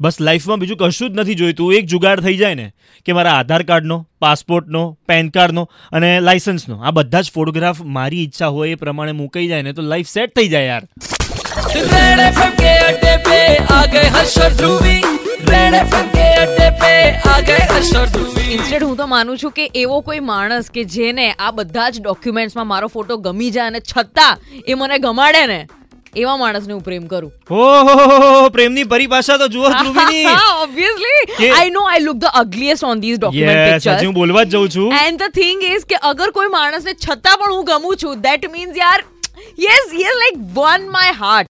બસ લાઈફમાં બીજું કશું જ નથી જોઈતું. એક જુગાડ થઈ જાય ને કે મારા આધાર કાર્ડનો પાસપોર્ટનો પેન કાર્ડનો અને લાઇસન્સનો. આ બધા જ ફોટોગ્રાફ મારી ઈચ્છા હોય એ પ્રમાણે મૂકાઈ જાય ને તો લાઈફ સેટ થઈ જાય યાર. ઇન્સ્ટેડ હું તો માનું છું કે એવો કોઈ માણસ કે જેને આ બધા જ ડોક્યુમેન્ટ્સમાં મારો ફોટો ગમી જાય અને છતાં એ મને ગમાડે ને એવા માણસને હું પ્રેમ કરું. ઓહો પ્રેમની પરિભાષા તો જુઓ ધ્રુવીની. Obviously I know I look the ugliest on this document pictures હું બોલવા જ જઉં છું. એન્ડ ધ થિંગ ઇઝ કે અગર કોઈ માણસને છતાં પણ હું ગમું છું ધેટ મીન્સ યાર yes yes like won my heart